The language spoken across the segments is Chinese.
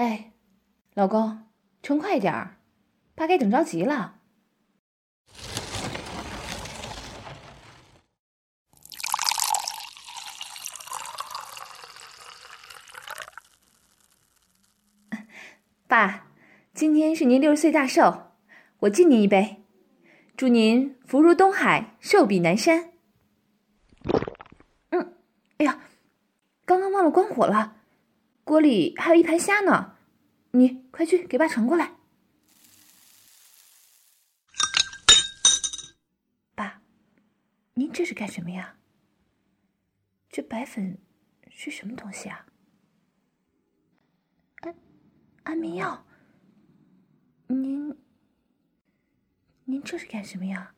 哎，老公，冲快点儿，爸该等着急了。爸，今天是您六十岁大寿，我敬您一杯，祝您福如东海，寿比南山。嗯，哎呀，刚刚忘了关火了，锅里还有一盘虾呢，你快去给爸盛过来。爸，您这是干什么呀？这白粉是什么东西啊？安安眠药，您，您这是干什么呀？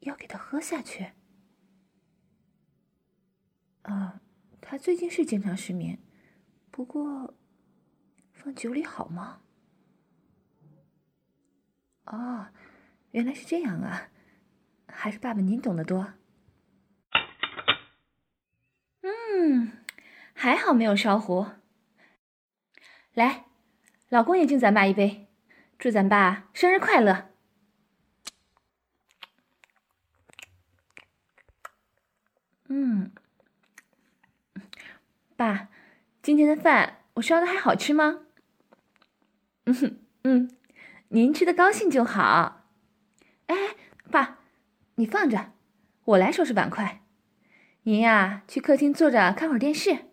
要给他喝下去？啊，他最近是经常失眠，不过放酒里好吗？哦，原来是这样啊，还是爸爸您懂得多。嗯，还好没有烧糊。来，老公也敬咱爸一杯，祝咱爸生日快乐。嗯，爸，今天的饭我烧的还好吃吗？嗯哼嗯，您吃的高兴就好。哎，爸，你放着，我来收拾碗筷。您呀，去客厅坐着看会儿电视。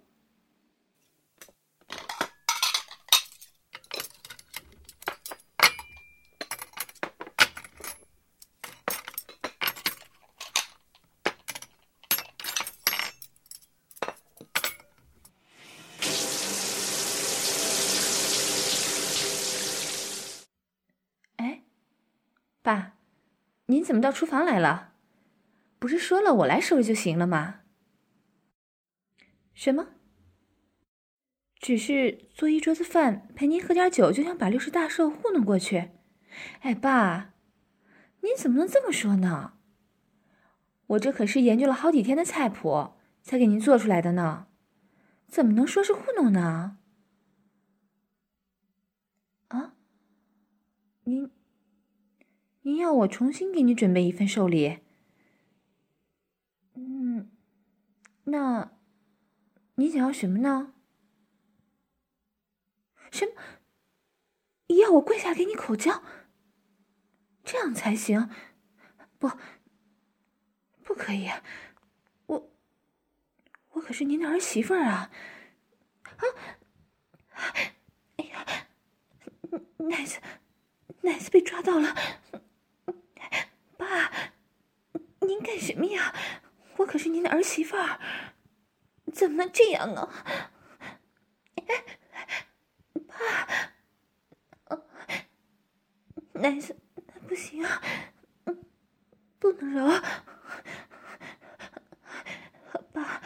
爸，您怎么到厨房来了？不是说了我来收拾就行了吗？什么？只是做一桌子饭，陪您喝点酒，就想把六十大寿糊弄过去？哎，爸，您怎么能这么说呢？我这可是研究了好几天的菜谱，才给您做出来的呢，怎么能说是糊弄呢？啊？您？您要我重新给你准备一份寿礼？嗯，那你想要什么呢？什么？要我跪下给你口交？这样才行？不，不可以。我，我可是您的儿媳妇儿啊！啊！哎呀，奶子，奶子被抓到了！爸，您干什么呀？我可是您的儿媳妇儿，怎么能这样呢？爸，奶子，不行啊，不能揉。爸，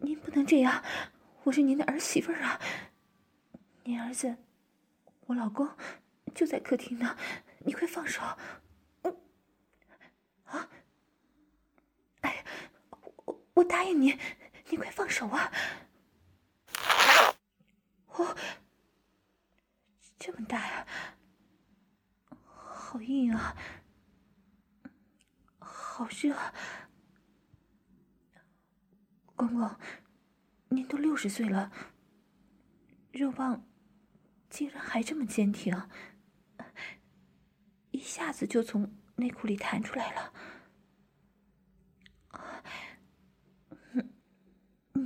您不能这样，我是您的儿媳妇儿啊。您儿子，我老公就在客厅呢，你快放手。我答应你，你快放手啊！哦，这么大呀，好硬啊，好热。公公，您都六十岁了，肉棒竟然还这么坚挺，一下子就从内裤里弹出来了。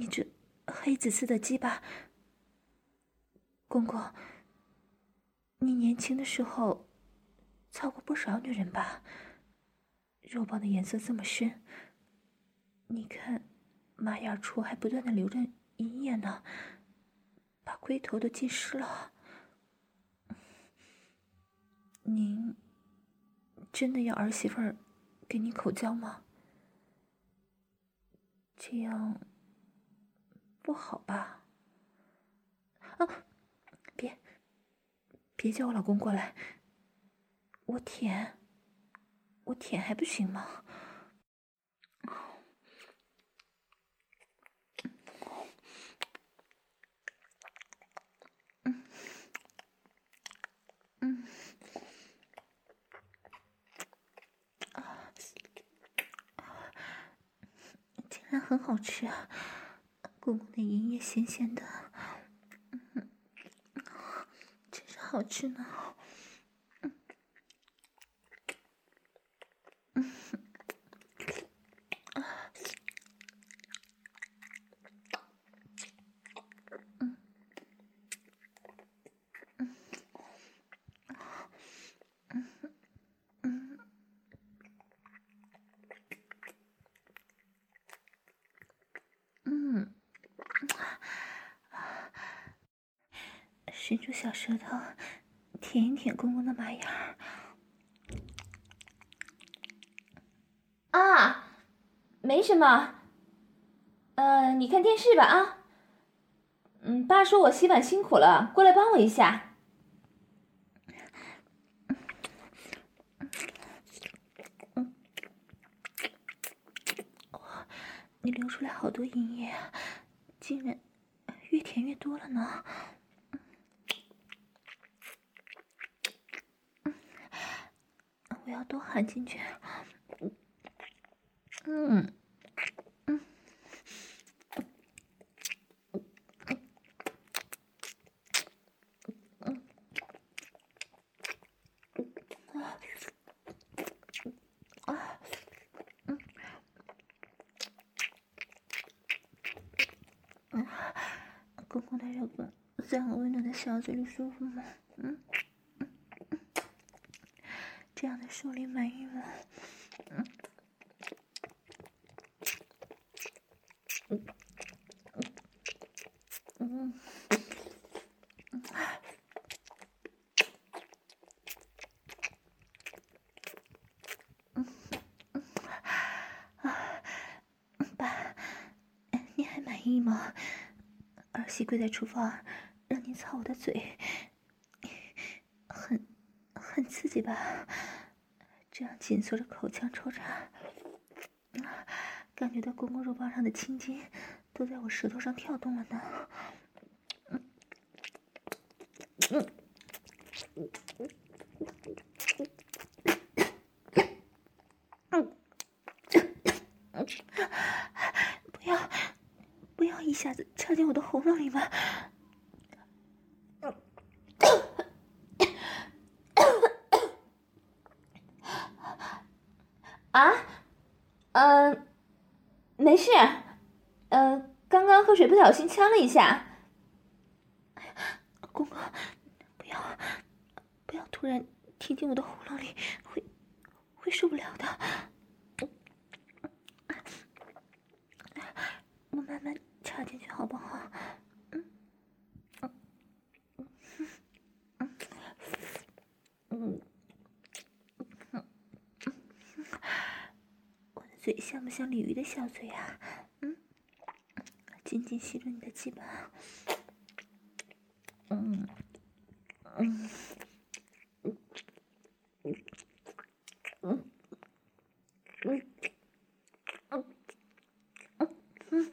你这黑紫色的鸡巴，公公，你年轻的时候操过不少女人吧？肉棒的颜色这么深，你看马眼处还不断的流着淫液呢，把龟头都浸湿了。您真的要儿媳妇儿给你口交吗？这样。不好吧？啊！别！别叫我老公过来！我舔，我舔还不行吗？嗯嗯，啊！竟然很好吃啊！公公的银叶咸咸的，嗯，真是好吃呢。伸出小舌头，舔一舔公公的马眼。啊，没什么。呃，你看电视吧啊。嗯，爸说我洗碗辛苦了，过来帮我一下。哇，你流出来好多银液，竟然越舔越多了呢。我要多含进去。嗯，嗯，嗯，嗯，嗯，嗯，嗯，公公的肉棒在我温暖的小嘴里舒服吗？嗯。这样的手里满意吗？嗯，嗯，嗯，嗯，嗯，啊，爸，你还满意吗？儿媳跪在厨房，让你擦我的嘴，很，很刺激吧？紧缩着口腔抽插，感觉到公公肉棒上的青筋都在我舌头上跳动了呢。嗯，嗯，嗯，嗯，嗯不要，不要一下子插进我的喉咙里吧。啊，嗯、呃，没事，嗯、呃，刚刚喝水不小心呛了一下。公公，不要，不要突然贴进我的喉咙里，会，会受不了的。我慢慢插进去，好不好？嗯，嗯，嗯，嗯。嘴像不像鲤鱼的小嘴啊？紧紧吸住你的鸡巴。嗯，嗯，嗯，嗯，嗯，嗯，嗯，嗯，嗯，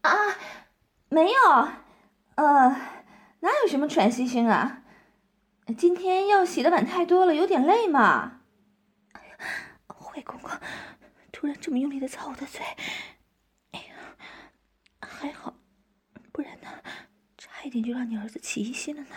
啊没有呃哪有什么喘息声啊？今天要洗的碗太多了有点累嘛。坏公公突然这么用力的擦我的嘴哎呀还好不然呢差一点就让你儿子起疑心了呢。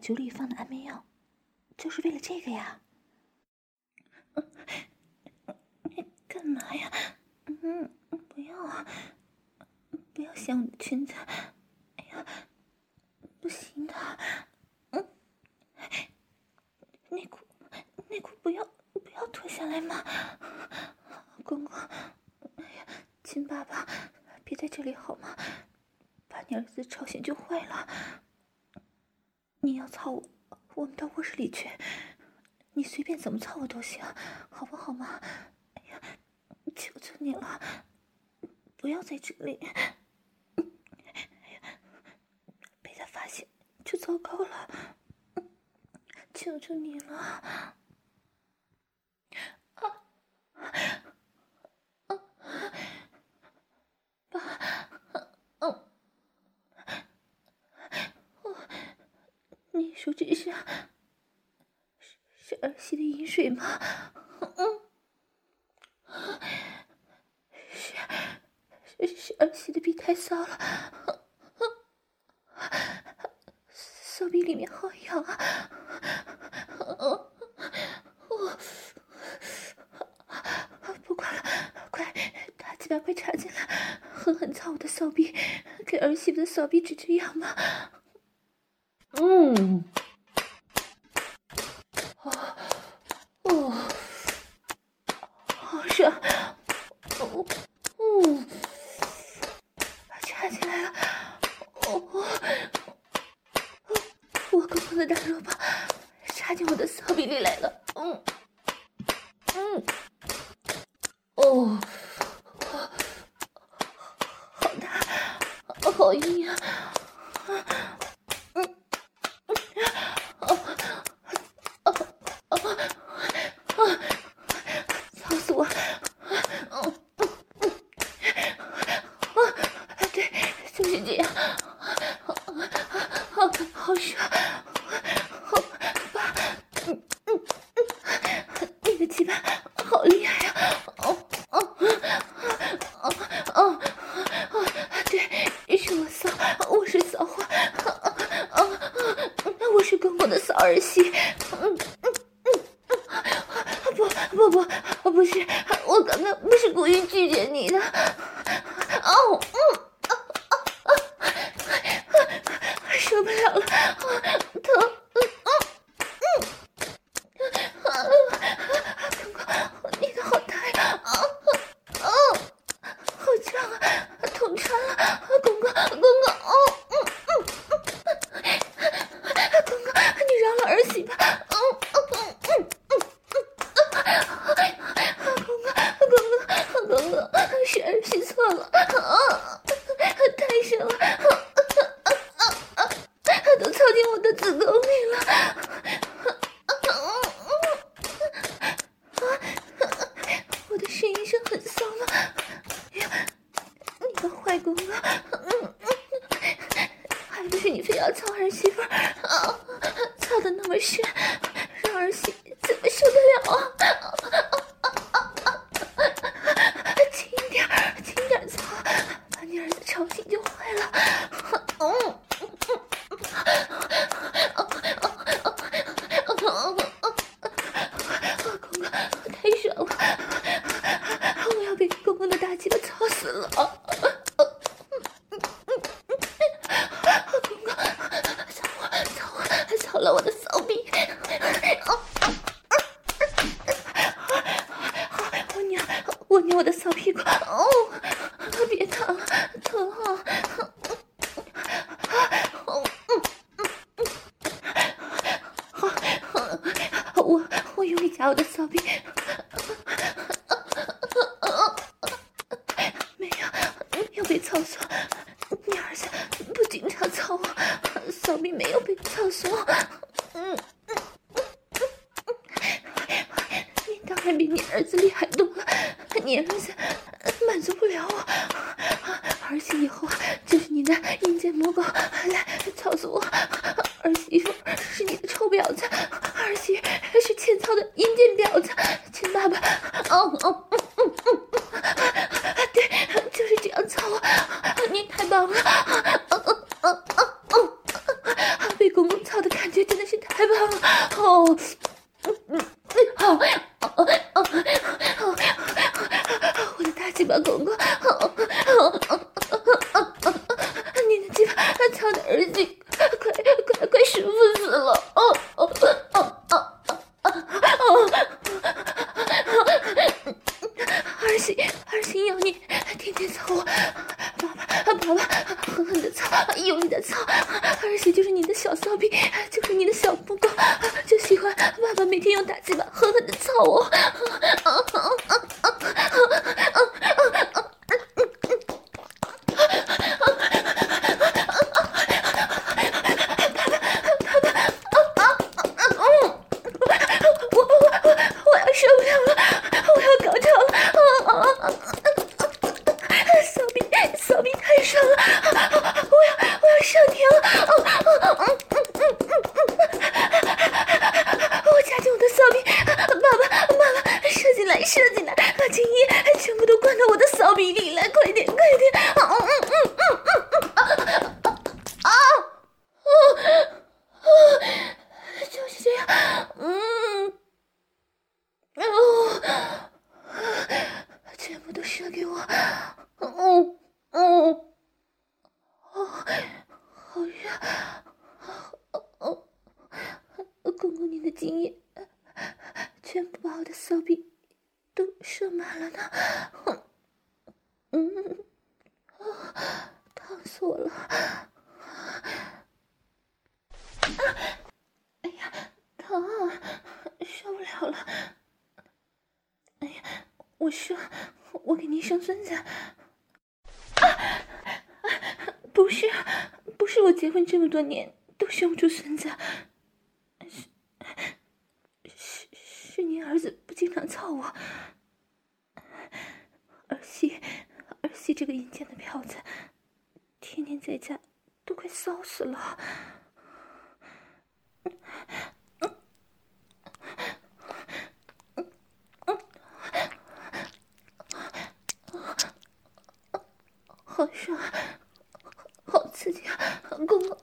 酒里放的安眠药，就是为了这个呀？干嘛呀？嗯，不要啊！不要掀我的裙子！哎呀，不行的。内裤，内裤不要不要脱下来嘛！公公，哎呀，亲爸爸，别在这里好吗？把你儿子吵醒就坏了。你要操我，我们到卧室里去。你随便怎么操我都行，好不好吗？哎呀，求求你了，不要在这里。哎呀，被他发现就糟糕了。求求你了，啊啊啊！爸，嗯，我，你说这是是儿媳的饮水吗？嗯，是是是儿媳的逼太骚了，骚逼里面好痒啊！哦，不管了，快，大鸡巴快插进来，狠狠操我的骚逼，给儿媳妇的骚逼止止痒吧。嗯，哦，哦，好爽，哦，嗯，插进来了，哦，我公公的大肉棒。插进我的骚逼里来了，嗯，嗯，哦，好大，好硬啊，嗯，哦，哦，哦，哦，操死我，嗯，嗯，嗯，哦，对，就是这样，好，热媳妇儿？被操作，你儿子不经常操我。小米没有被操作。宝贝就是你的小布狗就喜欢爸爸每天用打气巴狠狠的操我。啊啊啊肚必都射满了呢，嗯，啊，烫死我了！啊，哎呀，疼，受不了了！哎呀，我说，我给您生孙子！啊，不是，不是，我结婚这么多年都生不出孙子是是是您儿子不经常操我，儿媳儿媳这个阴间的婊子，天天在家都快骚死了。好爽。刺激，公公，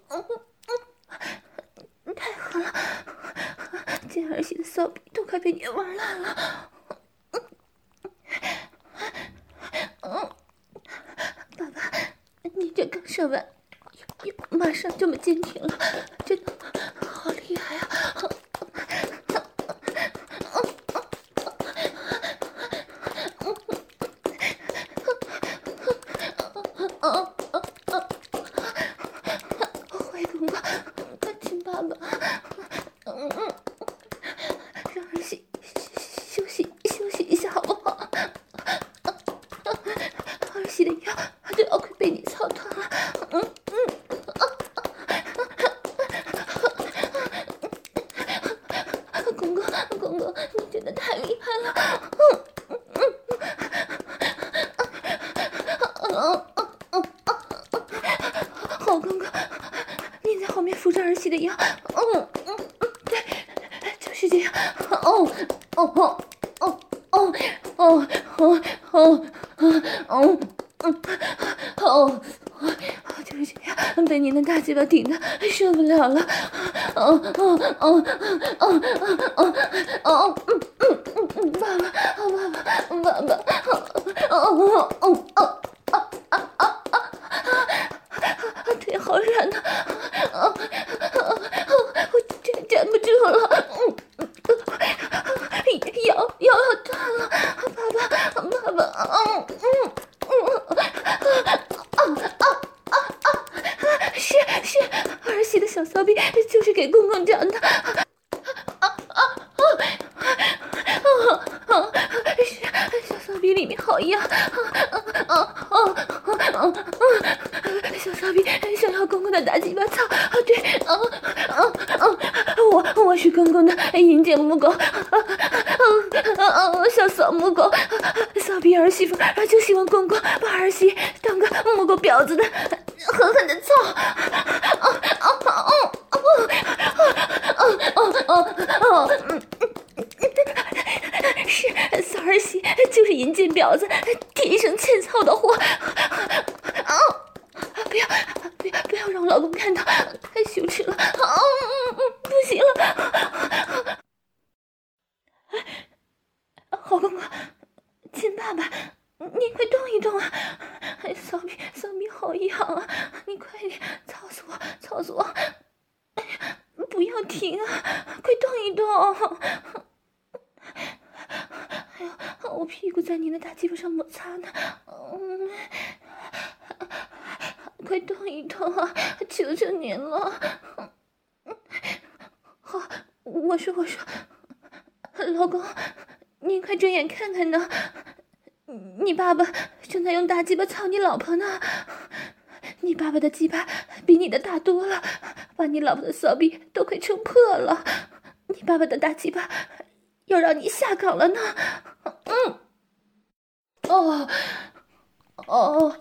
太狠了！见儿媳的骚逼都快被你玩烂了。嗯，爸爸，你这刚射完，马上这么坚挺了，真的好厉害啊！受不了。了，哦哦哦哦哦哦哦嗯嗯嗯嗯，爸爸，爸爸，爸爸，哦哦哦哦哦哦哦哦，腿好软呐，哦哦哦，我站站不住了，嗯嗯，腰腰要断了，爸爸，爸爸，嗯，啊啊啊！是是，儿媳的小骚逼就是给公公讲的。啊啊啊啊啊！是小骚逼里面好痒。啊啊啊啊啊啊！小骚逼想要公公的大鸡巴操。啊对，啊啊啊！我我是公公的阴间母狗。啊啊啊啊！小骚母狗，骚逼儿媳妇就希望公公把儿媳当个母狗婊子的。儿媳，就是淫贱婊子，天生欠操的货。啊！不要不要不要让我老公看到，太羞耻了！啊嗯嗯，不行了！好公公，亲爸爸。你快动一动啊！骚逼骚逼好痒啊！你快点，操死我，操死我！哎呀，不要停啊！快动一动！哎呀，我屁股在你的大鸡巴上摩擦呢。嗯，快动一动啊！求求您了。好，我说我说，老公，您快睁眼看看呢。你爸爸正在用大鸡巴操你老婆呢，你爸爸的鸡巴比你的大多了，把你老婆的骚逼都快撑破了。你爸爸的大鸡巴要让你下岗了呢。嗯，哦，哦，哦，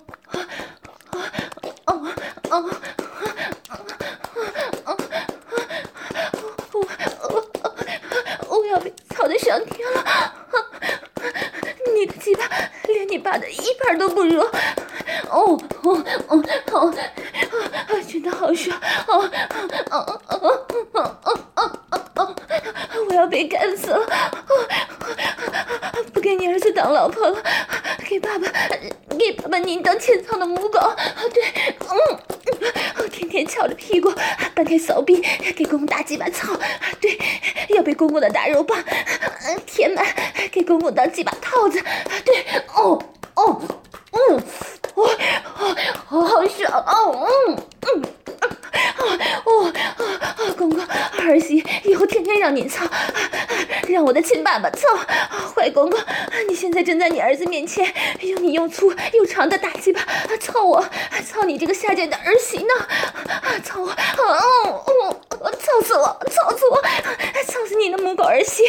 面前用你又粗又长的大鸡巴操我，操你这个下贱的儿媳呢，操我，哦，哦。操死我！操死我！操死你的母狗儿媳！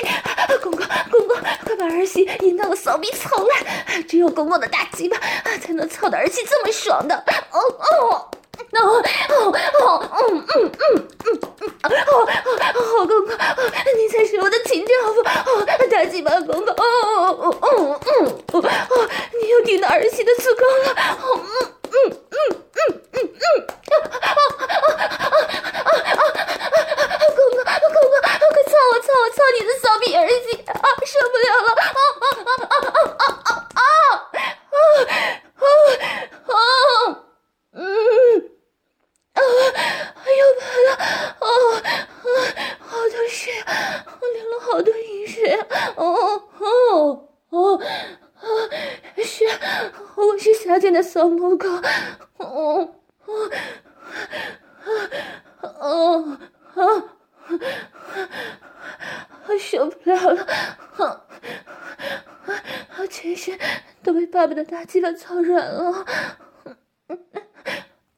公公，公公，快把儿媳阴道的骚逼操烂！只有公公的大鸡巴才能操的儿媳这么爽的！哦哦哦哦哦嗯嗯嗯嗯哦哦哦好公公，你才是我的亲丈夫哦大鸡巴公公哦哦哦嗯嗯哦哦你又听到儿媳的粗口了哦嗯嗯嗯嗯嗯哦啊啊啊啊啊公公公公快操我操我操你的骚逼儿媳啊受不了了哦哦哦哦哦哦！母狗！哦哦啊哦啊！我受不了了，啊，我全身都被爸爸的大鸡巴操软了，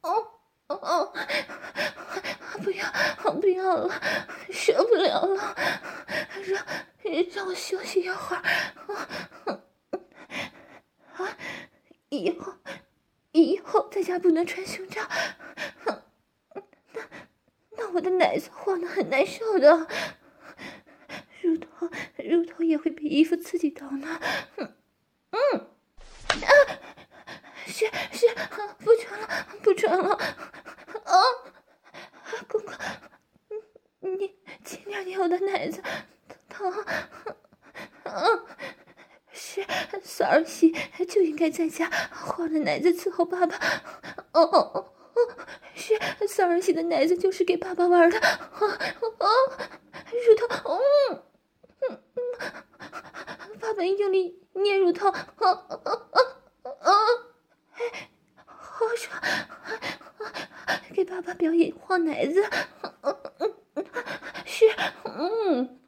哦哦，不要，不要了，受不了了，让让我休息一会儿，啊，以后家不能穿胸罩，那那我的奶子晃得很难受的，乳头乳头也会被衣服刺激到呢。嗯嗯啊，是是，不穿了不穿了啊！公公，你轻点捏我的奶子，疼。嗯，是嫂儿媳就应该在家晃着奶子伺候爸爸。哦哦哦，是嫂儿媳的奶子就是给爸爸玩的。哦哦，乳头，嗯嗯嗯，爸爸用力捏乳头。哦哦哦哦，哎，好爽！给爸爸表演晃奶子。嗯嗯嗯，是，嗯。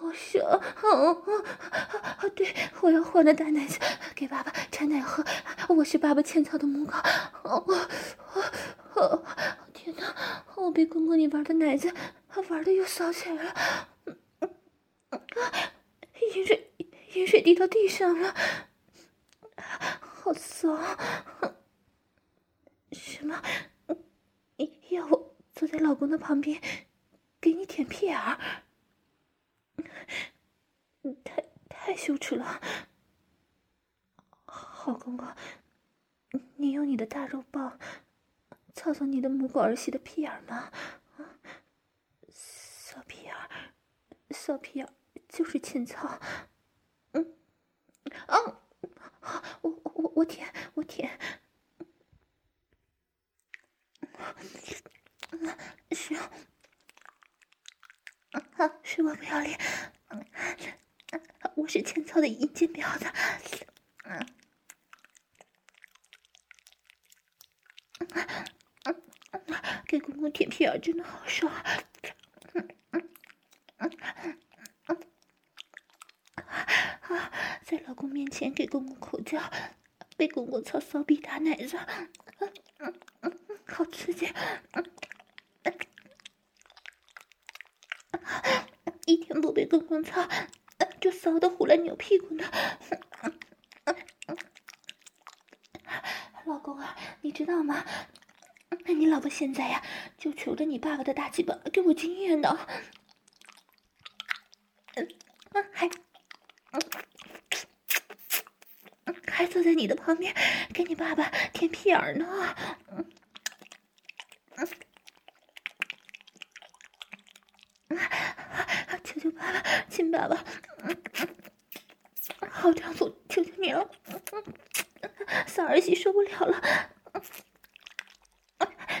好爽！哦哦，对，我要换着大奶子给爸爸掺奶喝。我是爸爸浅草的母狗。哦哦哦！天哪，我被公公你玩的奶子玩的又骚起来了。啊！盐水，盐水滴到地上了，好骚！什么？你要我坐在老公的旁边给你舔屁眼儿？太太羞耻了，好公公，你用你的大肉棒操操你的母狗儿媳的屁眼吗？啊，骚屁眼，骚屁眼就是欠操。嗯，啊，我我我舔我舔，是。啊！是我不要脸，我是欠操的阴间婊子。嗯，给公公舔屁眼真的好爽。嗯嗯嗯嗯啊！在老公面前给公公口交，被公公操骚逼打奶子，嗯嗯嗯，好刺激。一天不被公公操，骚得呼来扭屁股呢。老公啊，你知道吗？那你老婆现在呀，就求着你爸爸的大鸡巴给我经验呢。嗯，还，还坐在你的旁边，给你爸爸舔屁眼呢。求求爸爸，亲爸爸，求求你了，三儿媳受不了了，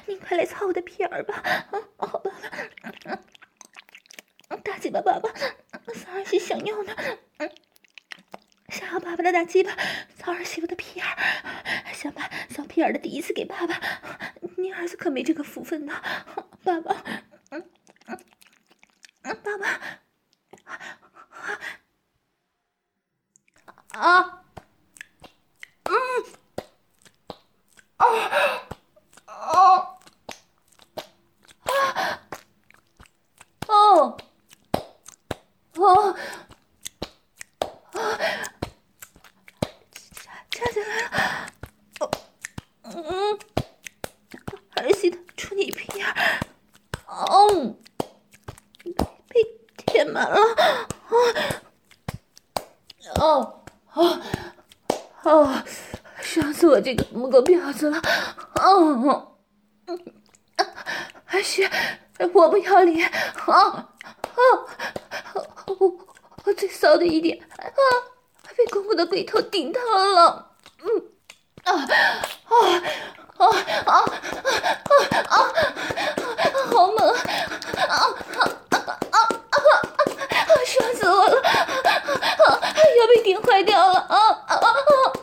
你快来擦我的屁眼吧，好爸爸，大鸡巴爸爸，三儿媳想要呢，想要爸爸的大鸡巴，擦儿媳妇的屁眼，想把小屁眼的第一次给爸爸，您儿子可没这个福分呢，爸爸。爸爸，啊，嗯，啊，啊，啊，哦，哦，啊，掐起来了，哦，嗯，儿媳的处女屁眼，哦。填满了，啊，哦，哦，哦，爽死我这个母狗婊子了，哦，嗯，还是我不要脸，啊，啊，我我最骚的一点，啊，被公公的龟头顶到了，嗯，啊，啊，啊，啊，啊，啊，好猛，啊，啊啊啊啊啊。爽死我了！啊要被顶坏掉了！啊啊啊啊！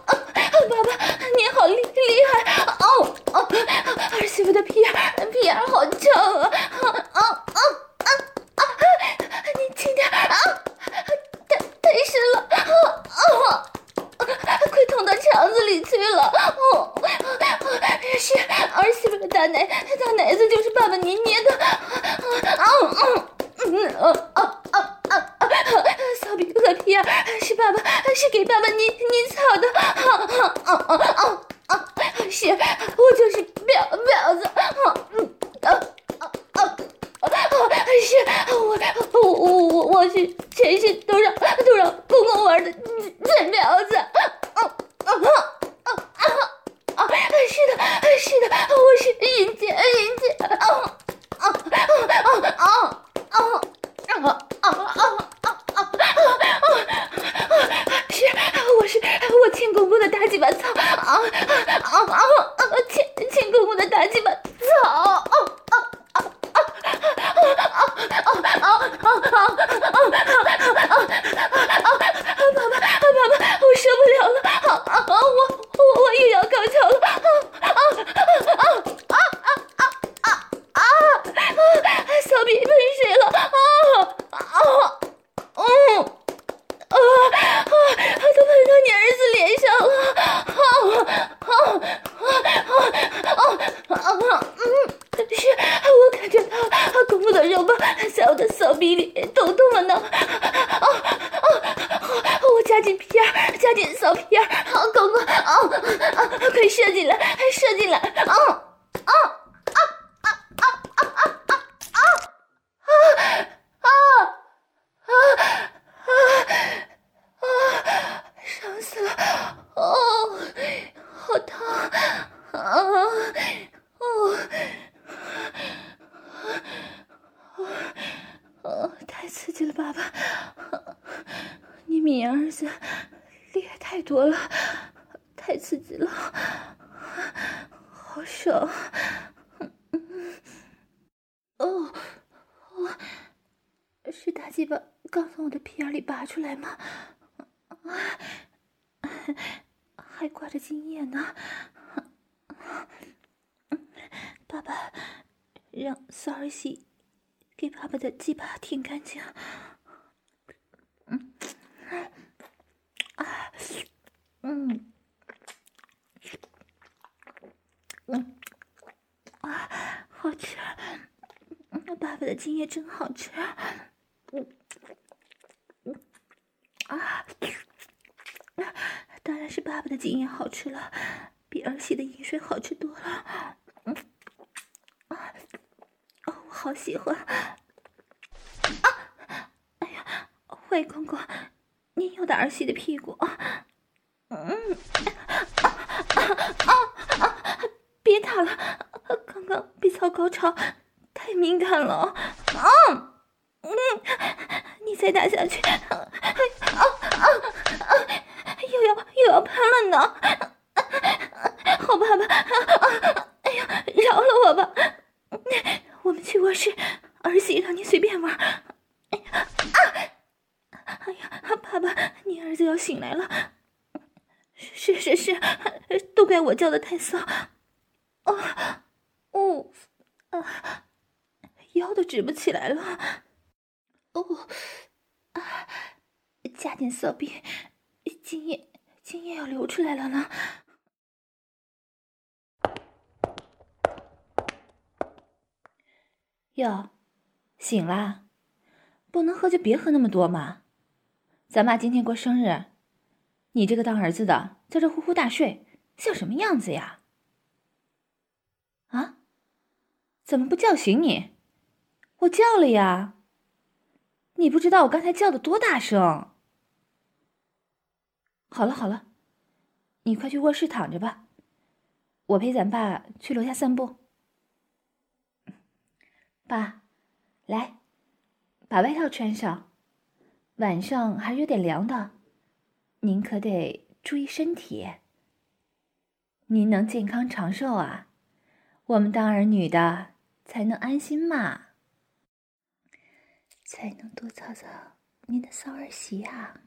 爸爸，你好厉厉害！哦哦，儿媳妇的屁眼屁眼好翘啊！啊啊啊啊！你轻点啊！太太深了！啊啊！快捅到肠子里去了！哦，是儿媳妇的大奶大奶子就是爸爸您捏的！啊啊嗯哦哦哦哦！小、啊、比、啊啊、和皮儿是爸爸，是给爸爸拧拧草的，啊哦哦哦哦！是，我就是婊婊子，啊啊啊啊！是，我我我我我是全市都让都让公公玩的最婊子，啊啊啊啊啊！是的，是的，我是银姐，银姐，啊啊啊啊啊！啊啊啊燕儿，狗狗，啊，快射进来，射进来，啊，啊。好吃。爸爸的精液真好吃。啊，当然是爸爸的精液好吃了，比儿媳的饮水好吃多了。啊，哦，我好喜欢。啊，哎呀，坏公公，你又打儿媳的屁股。嗯，啊啊啊啊！别打了，刚刚比较高潮，太敏感了。啊！嗯，你再打下去，啊啊啊！又要又要喷了呢！好爸爸，啊，哎呀，饶了我吧！我们去卧室，儿媳让你随便玩。哎呀，哎呀，爸爸，你儿子要醒来了。是是是，都怪我叫的太骚。啊，哦，啊，腰都直不起来了。啊！加点扫臂，精液精液要流出来了呢。哟，醒啦？不能喝就别喝那么多嘛。咱妈今天过生日，你这个当儿子的在这呼呼大睡，像什么样子呀？啊？怎么不叫醒你？我叫了呀。你不知道我刚才叫的多大声？好了好了，你快去卧室躺着吧，我陪咱爸去楼下散步。爸，来，把外套穿上，晚上还是有点凉的，您可得注意身体。您能健康长寿啊，我们当儿女的才能安心嘛。才能多操操您的骚儿媳啊！